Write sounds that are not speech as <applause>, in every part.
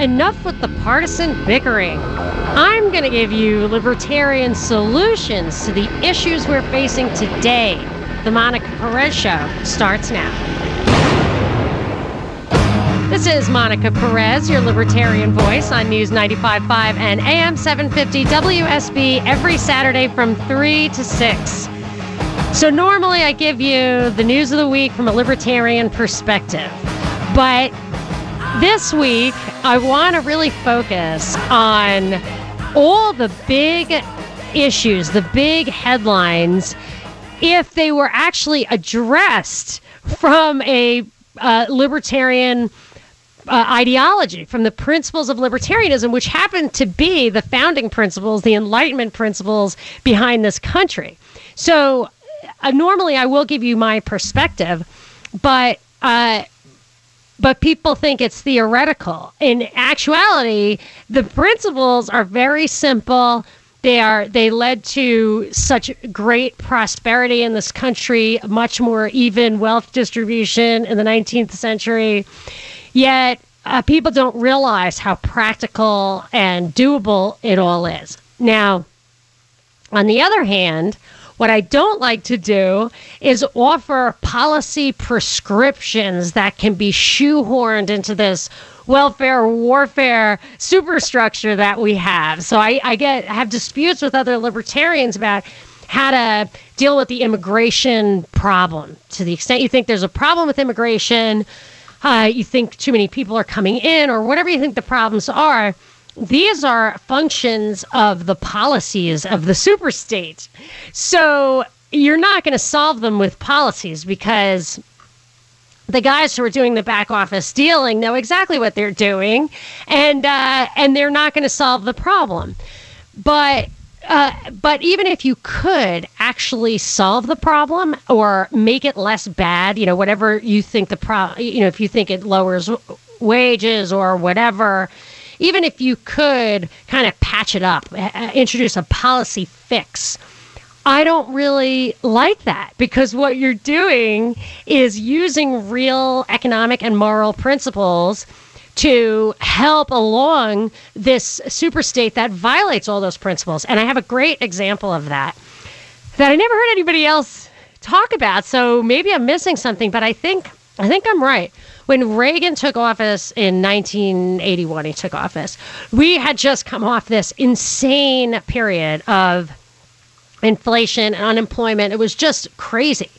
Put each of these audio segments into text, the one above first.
enough with the partisan bickering. I'm going to give you libertarian solutions to the issues we're facing today. The Monica Perez Show starts now. This is Monica Perez, your libertarian voice on News 95.5 and AM 750 WSB every Saturday from 3 to 6. So, normally I give you the news of the week from a libertarian perspective. But this week, I want to really focus on all the big issues, the big headlines, if they were actually addressed from a uh, libertarian uh, ideology, from the principles of libertarianism, which happen to be the founding principles, the Enlightenment principles behind this country. So, uh, normally I will give you my perspective, but uh, but people think it's theoretical. In actuality, the principles are very simple. They are they led to such great prosperity in this country, much more even wealth distribution in the 19th century. Yet uh, people don't realize how practical and doable it all is. Now, on the other hand, what I don't like to do is offer policy prescriptions that can be shoehorned into this welfare warfare superstructure that we have. So I, I get have disputes with other libertarians about how to deal with the immigration problem. To the extent you think there's a problem with immigration, uh, you think too many people are coming in, or whatever you think the problems are these are functions of the policies of the superstate. So you're not going to solve them with policies because the guys who are doing the back office dealing know exactly what they're doing, and uh, and they're not going to solve the problem. But uh, but even if you could actually solve the problem or make it less bad, you know, whatever you think the pro, you know, if you think it lowers wages or whatever, even if you could kind of patch it up, uh, introduce a policy fix. I don't really like that because what you're doing is using real economic and moral principles to help along this super state that violates all those principles. And I have a great example of that that I never heard anybody else talk about. So maybe I'm missing something, but I think I think I'm right when Reagan took office in 1981, he took office, we had just come off this insane period of inflation and unemployment. It was just crazy.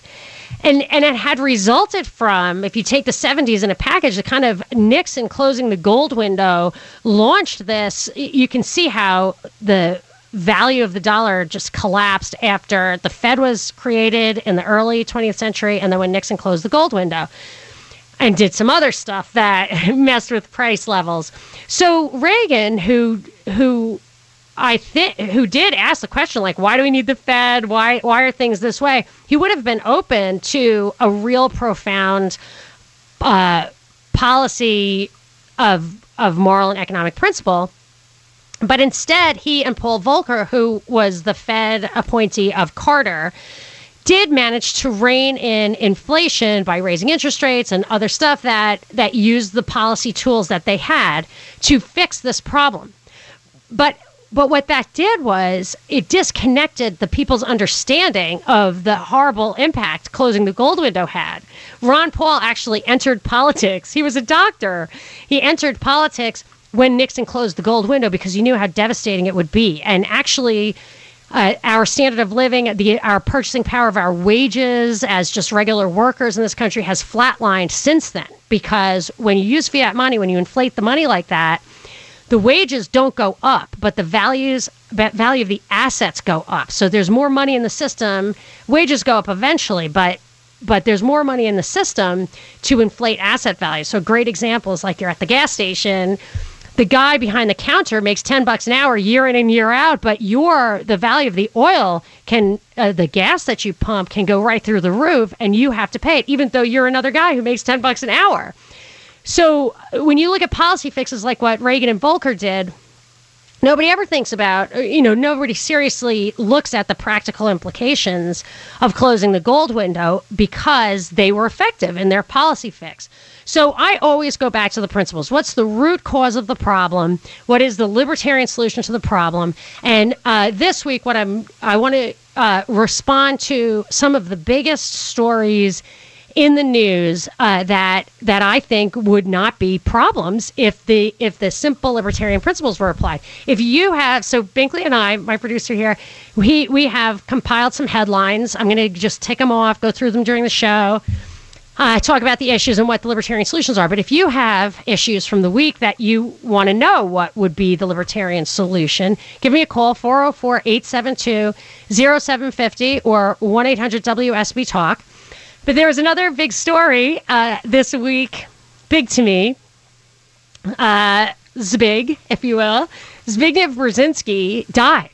And, and it had resulted from, if you take the 70s in a package, the kind of Nixon closing the gold window launched this. You can see how the value of the dollar just collapsed after the Fed was created in the early 20th century and then when Nixon closed the gold window and did some other stuff that <laughs> messed with price levels. So Reagan, who who I think who did ask the question like, why do we need the Fed? Why why are things this way? He would have been open to a real profound uh, policy of of moral and economic principle. But instead, he and Paul Volcker, who was the Fed appointee of Carter, did manage to rein in inflation by raising interest rates and other stuff that that used the policy tools that they had to fix this problem. But but what that did was it disconnected the people's understanding of the horrible impact closing the gold window had. Ron Paul actually entered politics. He was a doctor. He entered politics when Nixon closed the gold window because he knew how devastating it would be. And actually uh, our standard of living, the our purchasing power of our wages as just regular workers in this country has flatlined since then. Because when you use fiat money, when you inflate the money like that, the wages don't go up, but the values value of the assets go up. So there's more money in the system. Wages go up eventually, but but there's more money in the system to inflate asset values. So great examples like you're at the gas station the guy behind the counter makes 10 bucks an hour year in and year out but your the value of the oil can uh, the gas that you pump can go right through the roof and you have to pay it even though you're another guy who makes 10 bucks an hour so when you look at policy fixes like what reagan and volcker did Nobody ever thinks about, uh, you know, nobody seriously looks at the practical implications of closing the gold window because they were effective in their policy fix. So I always go back to the principles. What's the root cause of the problem? What is the libertarian solution to the problem? And uh, this week, what I'm I want to uh, respond to some of the biggest stories in the news uh, that that I think would not be problems if the if the simple libertarian principles were applied. If you have so Binkley and I, my producer here, we we have compiled some headlines. I'm going to just tick them off, go through them during the show. Uh, talk about the issues and what the libertarian solutions are. But if you have issues from the week that you want to know what would be the libertarian solution, give me a call 404 872 0750 or 1 800 WSB Talk. But there was another big story uh, this week, big to me. Uh, Zbig, if you will. Zbigniew Brzezinski died.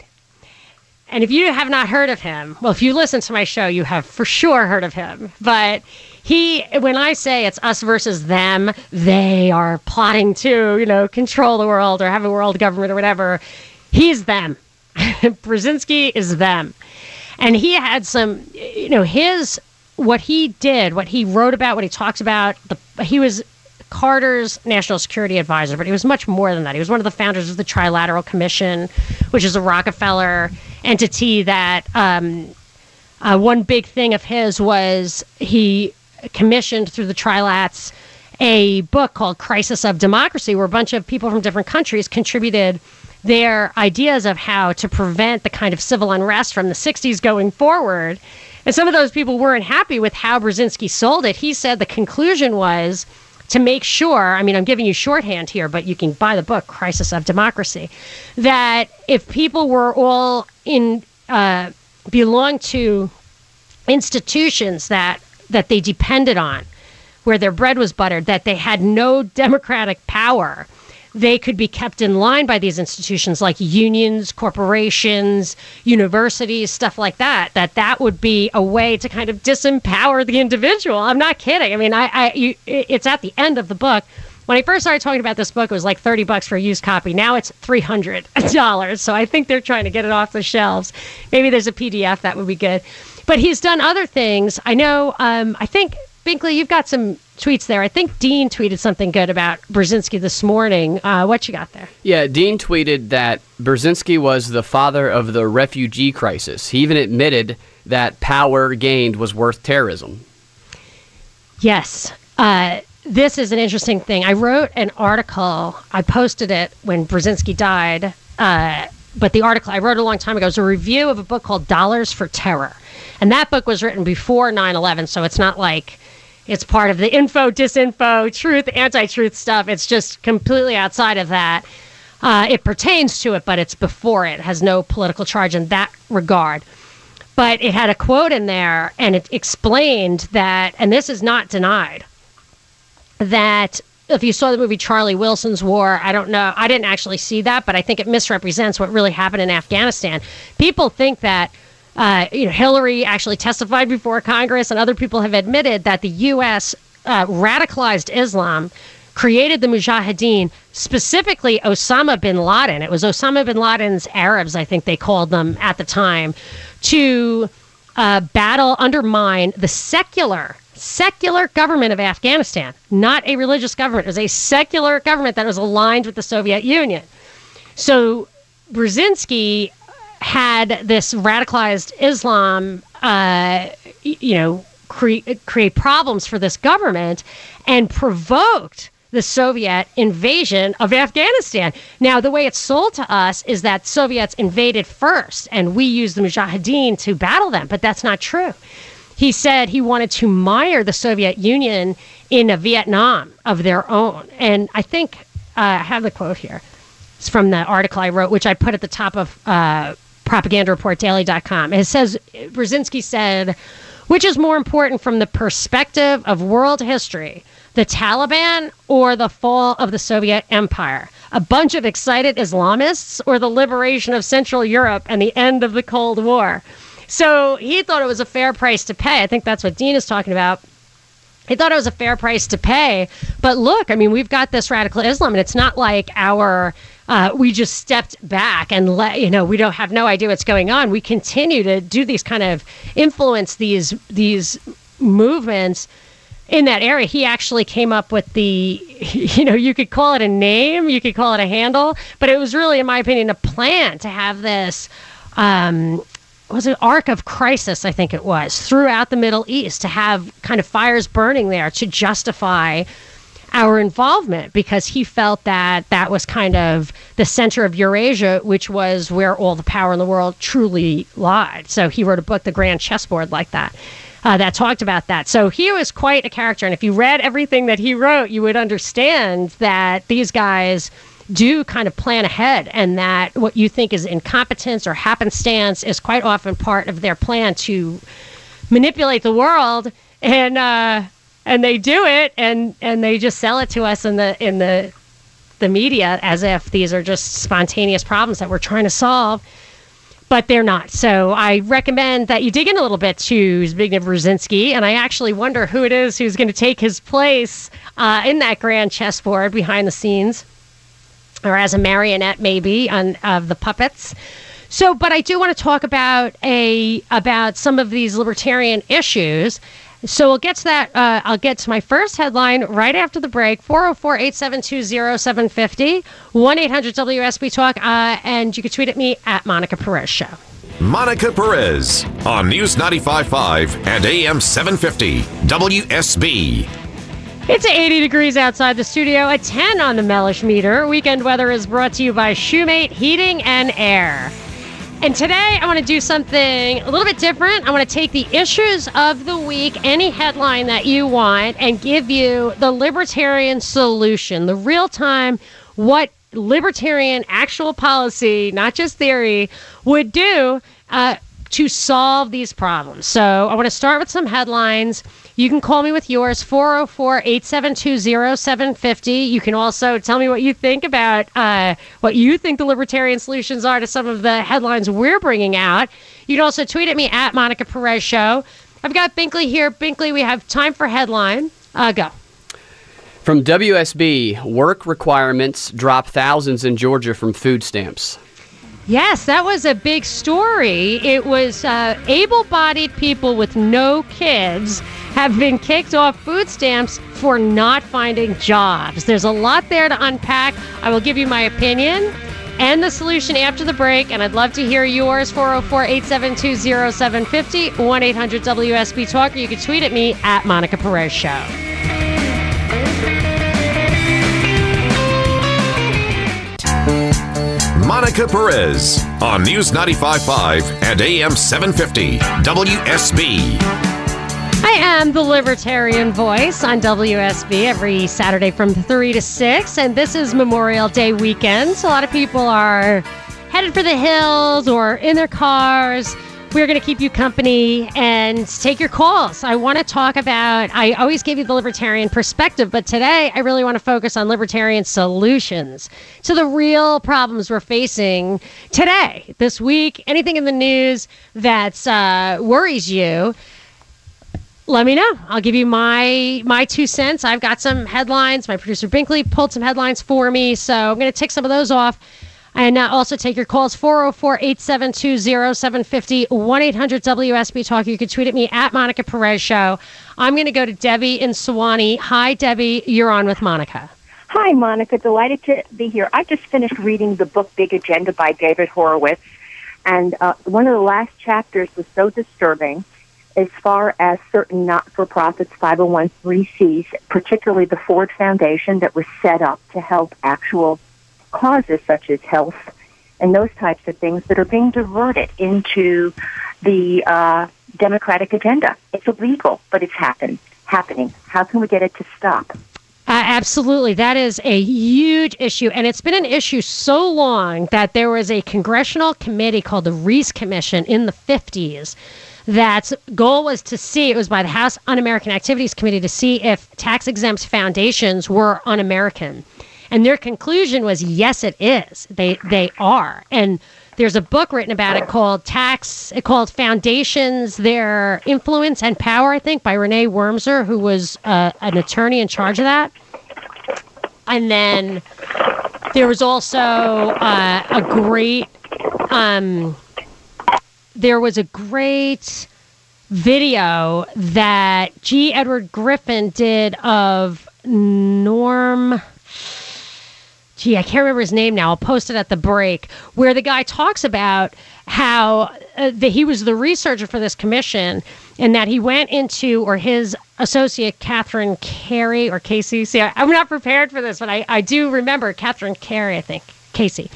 And if you have not heard of him, well, if you listen to my show, you have for sure heard of him. But he, when I say it's us versus them, they are plotting to, you know, control the world or have a world government or whatever. He's them. <laughs> Brzezinski is them. And he had some, you know, his what he did, what he wrote about, what he talked about. The, he was Carter's national security advisor, but he was much more than that. He was one of the founders of the Trilateral Commission, which is a Rockefeller entity that um, uh, one big thing of his was he commissioned through the Trilats a book called Crisis of Democracy, where a bunch of people from different countries contributed their ideas of how to prevent the kind of civil unrest from the 60s going forward. And some of those people weren't happy with how Brzezinski sold it. He said the conclusion was to make sure, I mean, I'm giving you shorthand here, but you can buy the book, Crisis of Democracy, that if people were all in, uh, belong to institutions that, that they depended on, where their bread was buttered, that they had no democratic power they could be kept in line by these institutions like unions, corporations, universities, stuff like that. That that would be a way to kind of disempower the individual. I'm not kidding. I mean, I, I you, it's at the end of the book. When I first started talking about this book, it was like 30 bucks for a used copy. Now it's $300. So I think they're trying to get it off the shelves. Maybe there's a PDF that would be good. But he's done other things. I know, um, I think, Binkley, you've got some tweets there. I think Dean tweeted something good about Brzezinski this morning. Uh, what you got there? Yeah, Dean tweeted that Brzezinski was the father of the refugee crisis. He even admitted that power gained was worth terrorism. Yes. Uh, this is an interesting thing. I wrote an article. I posted it when Brzezinski died. Uh, but the article I wrote a long time ago was a review of a book called Dollars for Terror. And that book was written before 9 11, so it's not like it's part of the info, disinfo, truth, anti truth stuff. It's just completely outside of that. Uh, it pertains to it, but it's before it. it, has no political charge in that regard. But it had a quote in there, and it explained that, and this is not denied, that if you saw the movie Charlie Wilson's War, I don't know, I didn't actually see that, but I think it misrepresents what really happened in Afghanistan. People think that uh, you know, Hillary actually testified before Congress, and other people have admitted that the U.S. Uh, radicalized Islam created the Mujahideen, specifically Osama bin Laden. It was Osama bin Laden's Arabs, I think they called them at the time, to uh, battle, undermine the secular secular government of Afghanistan, not a religious government. It was a secular government that was aligned with the Soviet Union. So Brzezinski had this radicalized Islam, uh, you know, cre- create problems for this government and provoked the Soviet invasion of Afghanistan. Now, the way it's sold to us is that Soviets invaded first and we used the Mujahideen to battle them, but that's not true. He said he wanted to mire the Soviet Union in a Vietnam of their own. And I think uh, I have the quote here. It's from the article I wrote, which I put at the top of uh, propagandareportdaily.com. It says Brzezinski said, which is more important from the perspective of world history, the Taliban or the fall of the Soviet Empire? A bunch of excited Islamists or the liberation of Central Europe and the end of the Cold War? So he thought it was a fair price to pay. I think that's what Dean is talking about. he thought it was a fair price to pay. But look, I mean, we've got this radical Islam, and it's not like our uh, we just stepped back and let you know we don't have no idea what's going on. We continue to do these kind of influence these these movements in that area. He actually came up with the <laughs> you know you could call it a name, you could call it a handle, but it was really, in my opinion, a plan to have this. Um, was an arc of Crisis? I think it was throughout the Middle East to have kind of fires burning there to justify our involvement because he felt that that was kind of the center of Eurasia, which was where all the power in the world truly lied. So he wrote a book, The Grand Chessboard, like that. Uh, that talked about that. So he was quite a character. And if you read everything that he wrote, you would understand that these guys do kind of plan ahead and that what you think is incompetence or happenstance is quite often part of their plan to manipulate the world and uh, and they do it and and they just sell it to us in the in the the media as if these are just spontaneous problems that we're trying to solve but they're not. So I recommend that you dig in a little bit to Zbigniew Brzezinski, and I actually wonder who it is who's going to take his place uh, in that grand chessboard behind the scenes or as a marionette maybe on of the puppets. So, but I do want to talk about a about some of these libertarian issues. So we'll get to that. Uh, I'll get to my first headline right after the break 404 872 0750 1 800 WSB Talk. Uh, and you can tweet at me at Monica Perez Show. Monica Perez on News 95.5 and AM 750 WSB. It's 80 degrees outside the studio, a 10 on the Mellish meter. Weekend weather is brought to you by Shoemate Heating and Air. And today I want to do something a little bit different. I want to take the issues of the week, any headline that you want, and give you the libertarian solution, the real time, what libertarian actual policy, not just theory, would do uh, to solve these problems. So I want to start with some headlines. You can call me with yours, 404 872 0750. You can also tell me what you think about uh, what you think the libertarian solutions are to some of the headlines we're bringing out. You can also tweet at me at Monica Perez Show. I've got Binkley here. Binkley, we have time for headline. Uh, go. From WSB, work requirements drop thousands in Georgia from food stamps. Yes, that was a big story. It was uh, able bodied people with no kids have been kicked off food stamps for not finding jobs. There's a lot there to unpack. I will give you my opinion and the solution after the break, and I'd love to hear yours 404 872 0750 1 800 WSB Talk, or you can tweet at me at Monica Perez Show. Monica Perez on News 95.5 and AM 750 WSB. I am the Libertarian Voice on WSB every Saturday from 3 to 6, and this is Memorial Day weekend. So a lot of people are headed for the hills or in their cars we're going to keep you company and take your calls. I want to talk about, I always give you the libertarian perspective, but today I really want to focus on libertarian solutions to the real problems we're facing today, this week, anything in the news that uh, worries you let me know. I'll give you my my two cents. I've got some headlines. My producer Binkley pulled some headlines for me, so I'm going to take some of those off and uh, also take your calls 404 872 0750 1 800 WSB Talk. You can tweet at me at Monica Perez Show. I'm going to go to Debbie in Suwanee. Hi, Debbie. You're on with Monica. Hi, Monica. Delighted to be here. I just finished reading the book Big Agenda by David Horowitz, and uh, one of the last chapters was so disturbing as far as certain not for profits 501c, particularly the Ford Foundation that was set up to help actual causes such as health and those types of things that are being diverted into the uh, democratic agenda. It's illegal, but it's happen, happening. How can we get it to stop? Uh, absolutely. That is a huge issue. And it's been an issue so long that there was a congressional committee called the Reece Commission in the 50s that goal was to see it was by the House Un-American Activities Committee to see if tax exempt foundations were un-American. And their conclusion was yes, it is. They they are. And There's a book written about it called Tax, called Foundations, Their Influence and Power, I think, by Renee Wormser, who was uh, an attorney in charge of that. And then there was also uh, a great, um, there was a great video that G. Edward Griffin did of Norm. Gee, I can't remember his name now. I'll post it at the break, where the guy talks about how uh, he was the researcher for this commission and that he went into, or his associate, Catherine Carey or Casey. See, I, I'm not prepared for this, but I, I do remember Catherine Carey, I think, Casey.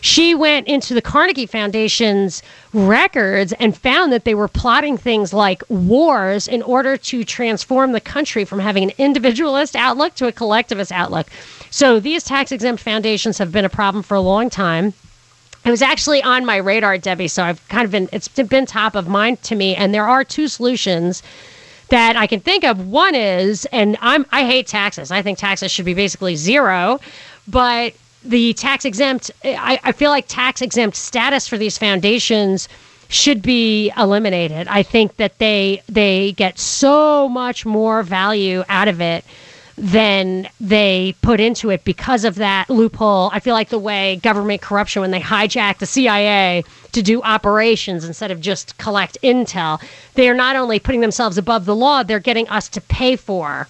She went into the Carnegie Foundation's records and found that they were plotting things like wars in order to transform the country from having an individualist outlook to a collectivist outlook. So these tax exempt foundations have been a problem for a long time. It was actually on my radar, Debbie. So I've kind of been, it's been top of mind to me. And there are two solutions that I can think of. One is, and I'm, I hate taxes. I think taxes should be basically zero. But the tax exempt, I, I feel like tax exempt status for these foundations should be eliminated. I think that they they get so much more value out of it than they put into it because of that loophole. I feel like the way government corruption when they hijack the CIA to do operations instead of just collect intel, they are not only putting themselves above the law, they're getting us to pay for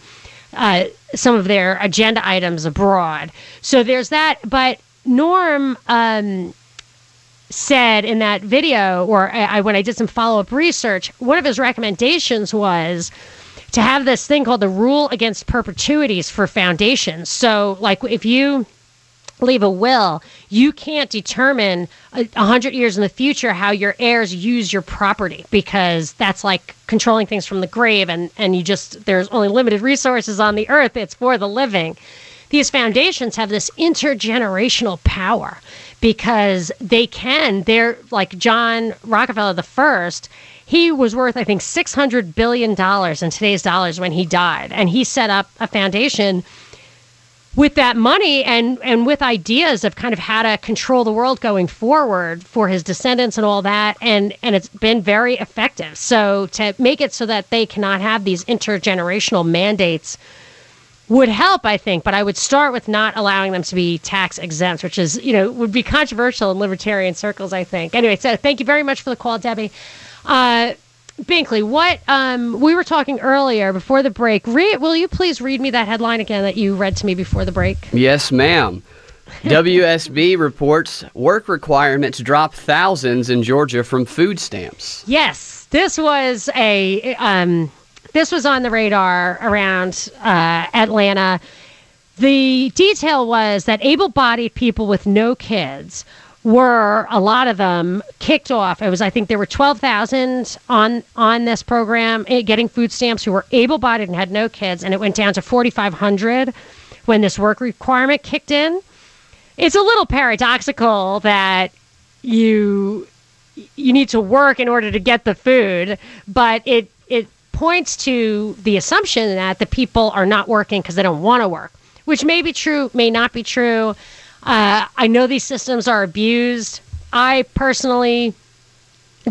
uh, some of their agenda items abroad. So there's that. But Norm um, said in that video, or I, when I did some follow up research, one of his recommendations was to have this thing called the rule against perpetuities for foundations. So, like, if you leave a will, you can't determine uh, a hundred years in the future how your heirs use your property because that's like controlling things from the grave, and and you just there's only limited resources on the earth. It's for the living. These foundations have this intergenerational power because they can. They're like John Rockefeller the first. He was worth, I think, six hundred billion dollars in today's dollars when he died, and he set up a foundation with that money and and with ideas of kind of how to control the world going forward for his descendants and all that. And and it's been very effective. So to make it so that they cannot have these intergenerational mandates would help i think. But i would start with not allowing them to be tax exempt which is you know would be controversial in libertarian circles i think. Anyway so thank you very much for the call debbie uh, Binkley, what um, we were talking earlier before the break. Re- will you please read me that headline again that you read to me before the break? Yes, ma'am. <laughs> WSB reports work requirements drop thousands in Georgia from food stamps. Yes, this was a um, this was on the radar around uh, Atlanta. The detail was that able-bodied people with no kids were a lot of them kicked off. It was I think there were 12,000 on on this program eh, getting food stamps who were able-bodied and had no kids and it went down to 4,500 when this work requirement kicked in. It's a little paradoxical that you you need to work in order to get the food, but it it points to the assumption that the people are not working because they don't want to work, which may be true, may not be true. Uh, I know these systems are abused. I personally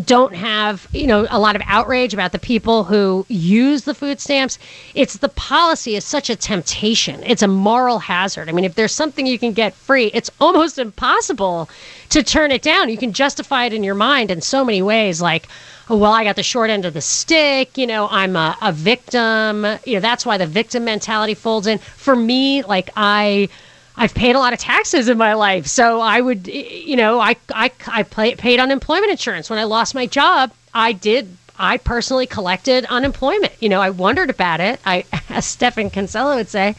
don't have you know a lot of outrage about the people who use the food stamps. It's the policy is such a temptation. It's a moral hazard. I mean if there's something you can get free it's almost <laughs> impossible to turn it down. You can justify it in your mind in so many ways like oh, well i got the short end of the stick you know i'm a, a victim. You know that's why the victim mentality folds in. For me like i I've paid a lot of taxes in my life. So I would, you know, I, I, I paid unemployment insurance. When I lost my job, I did, I personally collected unemployment. You know, I wondered about it. I, <laughs> as Stephan Kinsella would say,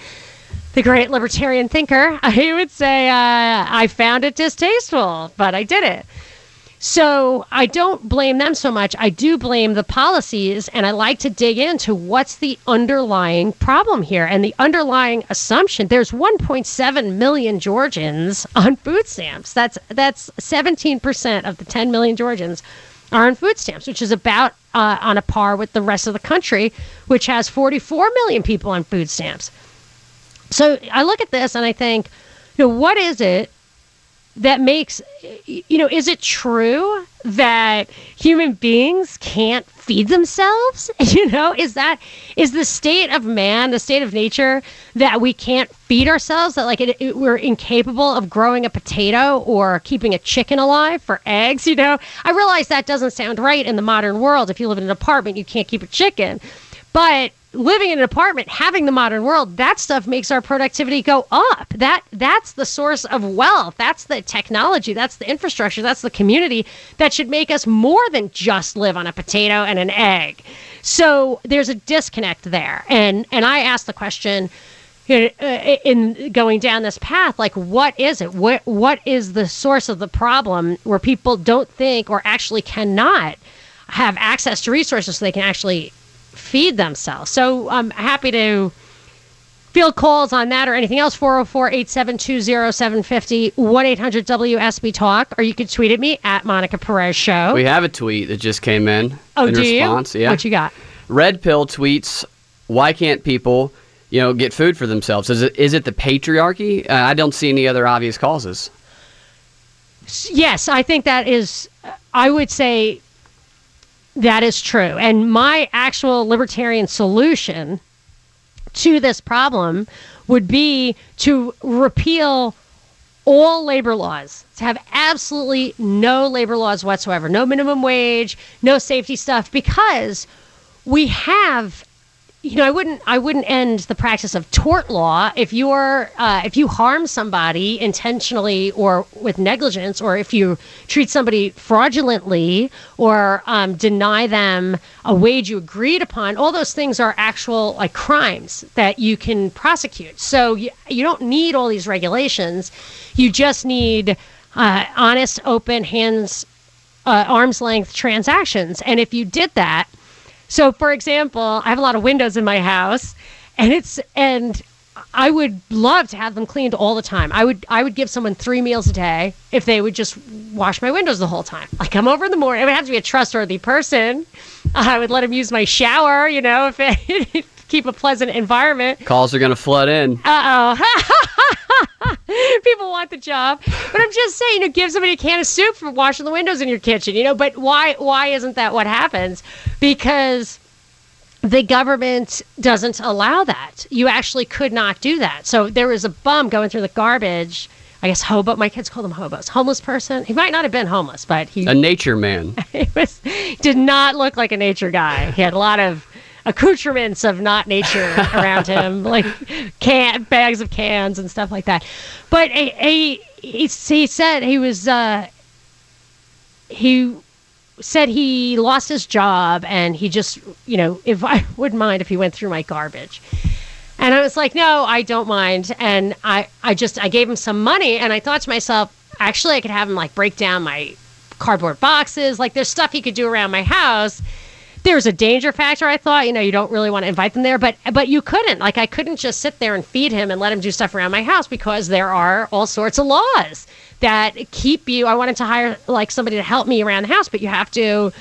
the great libertarian thinker, <laughs> he would say, uh, I found it distasteful, but I did it. So I don't blame them so much. I do blame the policies, and I like to dig into what's the underlying problem here. And the underlying assumption there's 1.7 million Georgians on food stamps. That's that's 17% of the 10 million Georgians are on food stamps, which is about uh, on a par with the rest of the country, which has 44 million people on food stamps. So I look at this and I think, you know, what is it that makes you know is it true that human beings can't feed themselves? <laughs> You know is that is the state of man the state of nature that we can't feed ourselves that like it, it, we're incapable of growing a potato or keeping a chicken alive for eggs? You know i realize that doesn't sound right in the modern world. If you live in an apartment you can't keep a chicken. But living in an apartment, having the modern world, that stuff makes our productivity go up. That that's the source of wealth. That's the technology. That's the infrastructure. That's the community that should make us more than just live on a potato and an egg. So there's a disconnect there. And and I asked the question uh, in going down this path like what is it what what is the source of the problem where people don't think or actually cannot have access to resources so they can actually feed themselves. So I'm happy to field calls on that or anything else 404 872 0750 1 800 WSB Talk, or you can tweet at me at Monica Perez Show. We have a tweet that just came in. Oh, in do response. you? Yeah. What you got? Red Pill tweets, "Why can't people, you know, get food for themselves? Is it is it the patriarchy? Uh, I don't see any other obvious causes." Yes, I think that is. I would say that is true. And my actual libertarian solution to this problem would be to repeal all labor laws, to have absolutely no labor laws whatsoever, no minimum wage, no safety stuff, because we have you know, I wouldn't I wouldn't end the practice of tort law if you're uh, if you harm somebody intentionally or with negligence, or if you treat somebody fraudulently or um, deny them a wage you agreed upon. All those things are actual like crimes that you can prosecute. So you, you don't need all these regulations. You just need uh, honest, open, hands, uh, arm's length transactions. And if you did that so, for example, I have a lot of windows in my house, and it's and I would love to have them cleaned all the time. I would I would give someone three meals a day if they would just wash my windows the whole time. I come over in the morning. It would have to be a trustworthy person. I would let them use my shower. You know, if it, <laughs> keep a pleasant environment. Calls are going to flood in. Uh oh. <laughs> <laughs> People want the job, but I'm just saying, you know, give somebody a can of soup for washing the windows in your kitchen. You know, but why? Why isn't that what happens? Because the government doesn't allow that. You actually could not do that. So there was a bum going through the garbage. I guess hobo. My kids call them hobos. Homeless person. He might not have been homeless, but he a nature man. <laughs> he was did not look like a nature guy. He had a lot of accoutrements of not nature around <laughs> him, like can bags of cans and stuff like that. But a, a he, he said he was uh, he said he lost his job and he just you know if I <laughs> wouldn't mind if he went through my garbage. And I was like, no, I don't mind. And I, I just, I gave him some money and I thought to myself, actually, I could have him like break down my cardboard boxes. Like there's stuff he could do around my house there's a danger factor. I thought, you know, you don't really want to invite them there, but but you couldn't. Like I couldn't just sit there and feed him and let him do stuff around my house because there are all sorts of laws that keep you. I wanted to hire like somebody to help me around the house, but you have to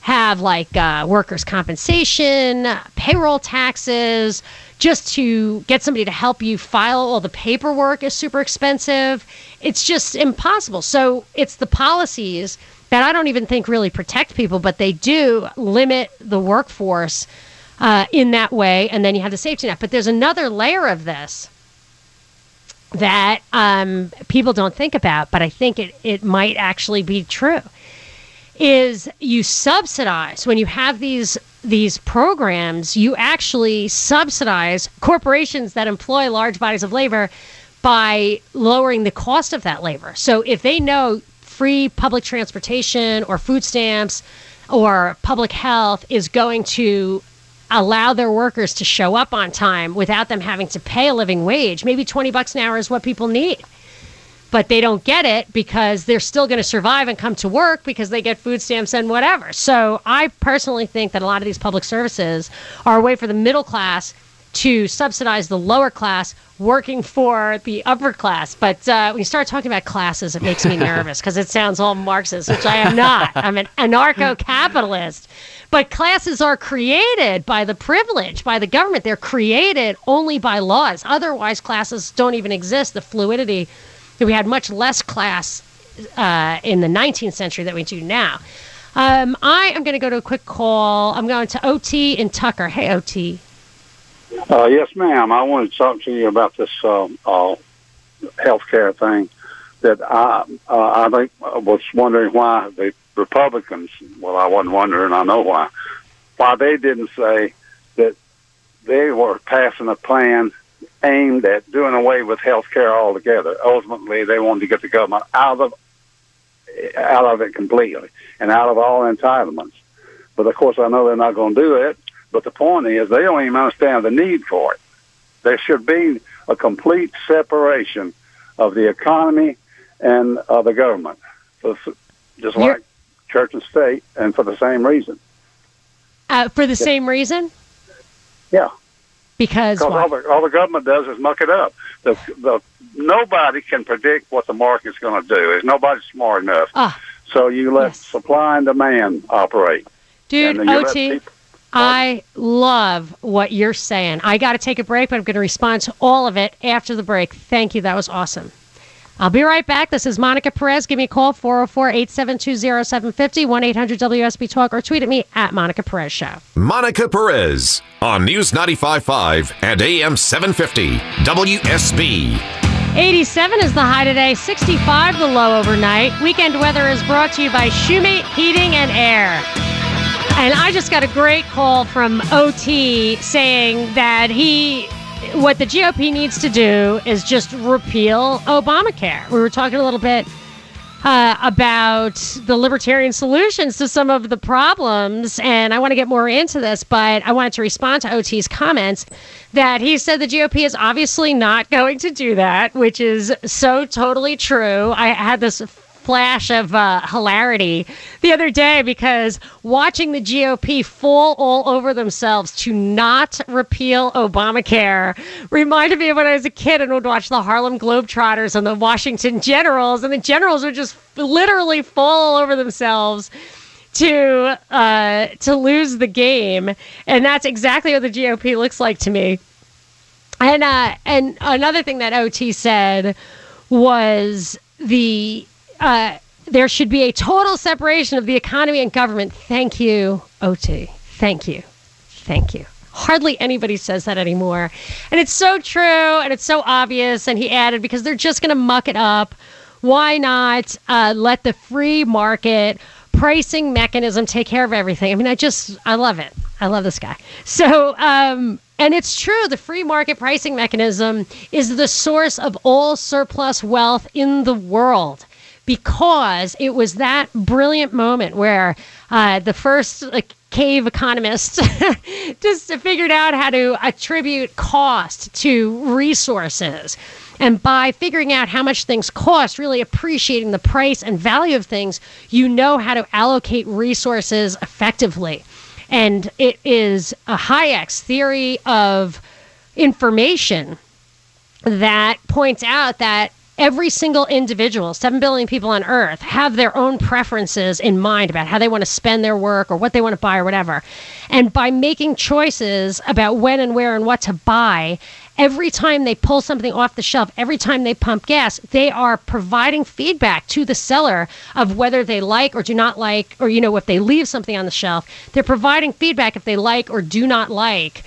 have like uh, workers' compensation, payroll taxes, just to get somebody to help you file all the paperwork is super expensive. It's just impossible. So it's the policies that I don't even think really protect people, but they do limit the workforce uh, in that way. And then you have the safety net. But there's another layer of this that um, people don't think about, but I think it, it might actually be true. Is you subsidize when you have these these programs, you actually subsidize corporations that employ large bodies of labor by lowering the cost of that labor. So if they know free public transportation or food stamps or public health is going to allow their workers to show up on time without them having to pay a living wage. Maybe 20 bucks an hour is what people need. But they don't get it because they're still going to survive and come to work because they get food stamps and whatever. So I personally think that a lot of these public services are a way for the middle class to subsidize the lower class working for the upper class. But uh, when you start talking about classes, it makes me <laughs> nervous because it sounds all Marxist, which I am not. I'm an anarcho capitalist. But classes are created by the privilege, by the government. They're created only by laws. Otherwise, classes don't even exist. The fluidity that We had much less class uh, in the 19th century than we do now. Um, I am going to go to a quick call. I'm going to OT in Tucker. Hey, OT. Uh, yes, ma'am. I wanted to talk to you about this um, uh, healthcare thing. That I uh, I think was wondering why the Republicans. Well, I wasn't wondering. I know why. Why they didn't say that they were passing a plan aimed at doing away with health care altogether. Ultimately, they wanted to get the government out of out of it completely and out of all entitlements. But of course, I know they're not going to do it. But the point is, they don't even understand the need for it. There should be a complete separation of the economy and of the government, so, just like You're, church and state, and for the same reason. Uh, for the yeah. same reason? Yeah. Because all the, all the government does is muck it up. The, the nobody can predict what the market's going to do. There's nobody smart enough. Ah, so you let yes. supply and demand operate. Dude, OT, I love what you're saying. I got to take a break, but I'm going to respond to all of it after the break. Thank you. That was awesome. I'll be right back. This is Monica Perez. Give me a call, 404 872 0750 1 800 WSB Talk, or tweet at me at Monica Perez Show. Monica Perez on News 95.5 and AM 750 WSB. 87 is the high today, 65 the low overnight. Weekend weather is brought to you by Shoemate Heating and Air. And I just got a great call from OT saying that he what the GOP needs to do is just repeal Obamacare. We were talking a little bit uh, about the libertarian solutions to some of the problems, and I want to get more into this, but I wanted to respond to OT's comments that he said the GOP is obviously not going to do that, which is so totally true. I had this flash of uh, hilarity the other day because watching the GOP fall all over themselves to not repeal Obamacare reminded me of when I was a kid and would watch the Harlem Globetrotters and the Washington Generals, and the Generals would just literally fall all over themselves to uh, to lose the game, and that's exactly what the GOP looks like to me. And uh, and another thing that OT said was the uh, there should be a total separation of the economy and government. Thank you, OT. Thank you. Thank you. Hardly anybody says that anymore. And it's so true and it's so obvious. And he added, because they're just going to muck it up. Why not uh, let the free market pricing mechanism take care of everything? I mean, I just, I love it. I love this guy. So, um, and it's true, the free market pricing mechanism is the source of all surplus wealth in the world because it was that brilliant moment where uh, the first cave economists <laughs> just figured out how to attribute cost to resources. And by figuring out how much things cost, really appreciating the price and value of things, you know how to allocate resources effectively. And it is a Hayek's theory of information that points out that every single individual, 7 billion people on earth, have their own preferences in mind about how they want to spend their work or what they want to buy or whatever. And by making choices about when and where and what to buy, every time they pull something off the shelf, every time they pump gas, they are providing feedback to the seller of whether they like or do not like, or, you know, if they leave something on the shelf, they're providing feedback if they like or do not like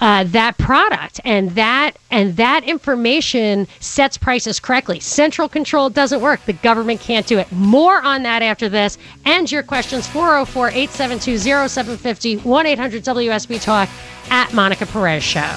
uh, that product. And that and that information sets prices correctly. Central control doesn't work. The government can't do it. More on that after this and your questions 404-872-0750 1-800-WSB talk at monica perez show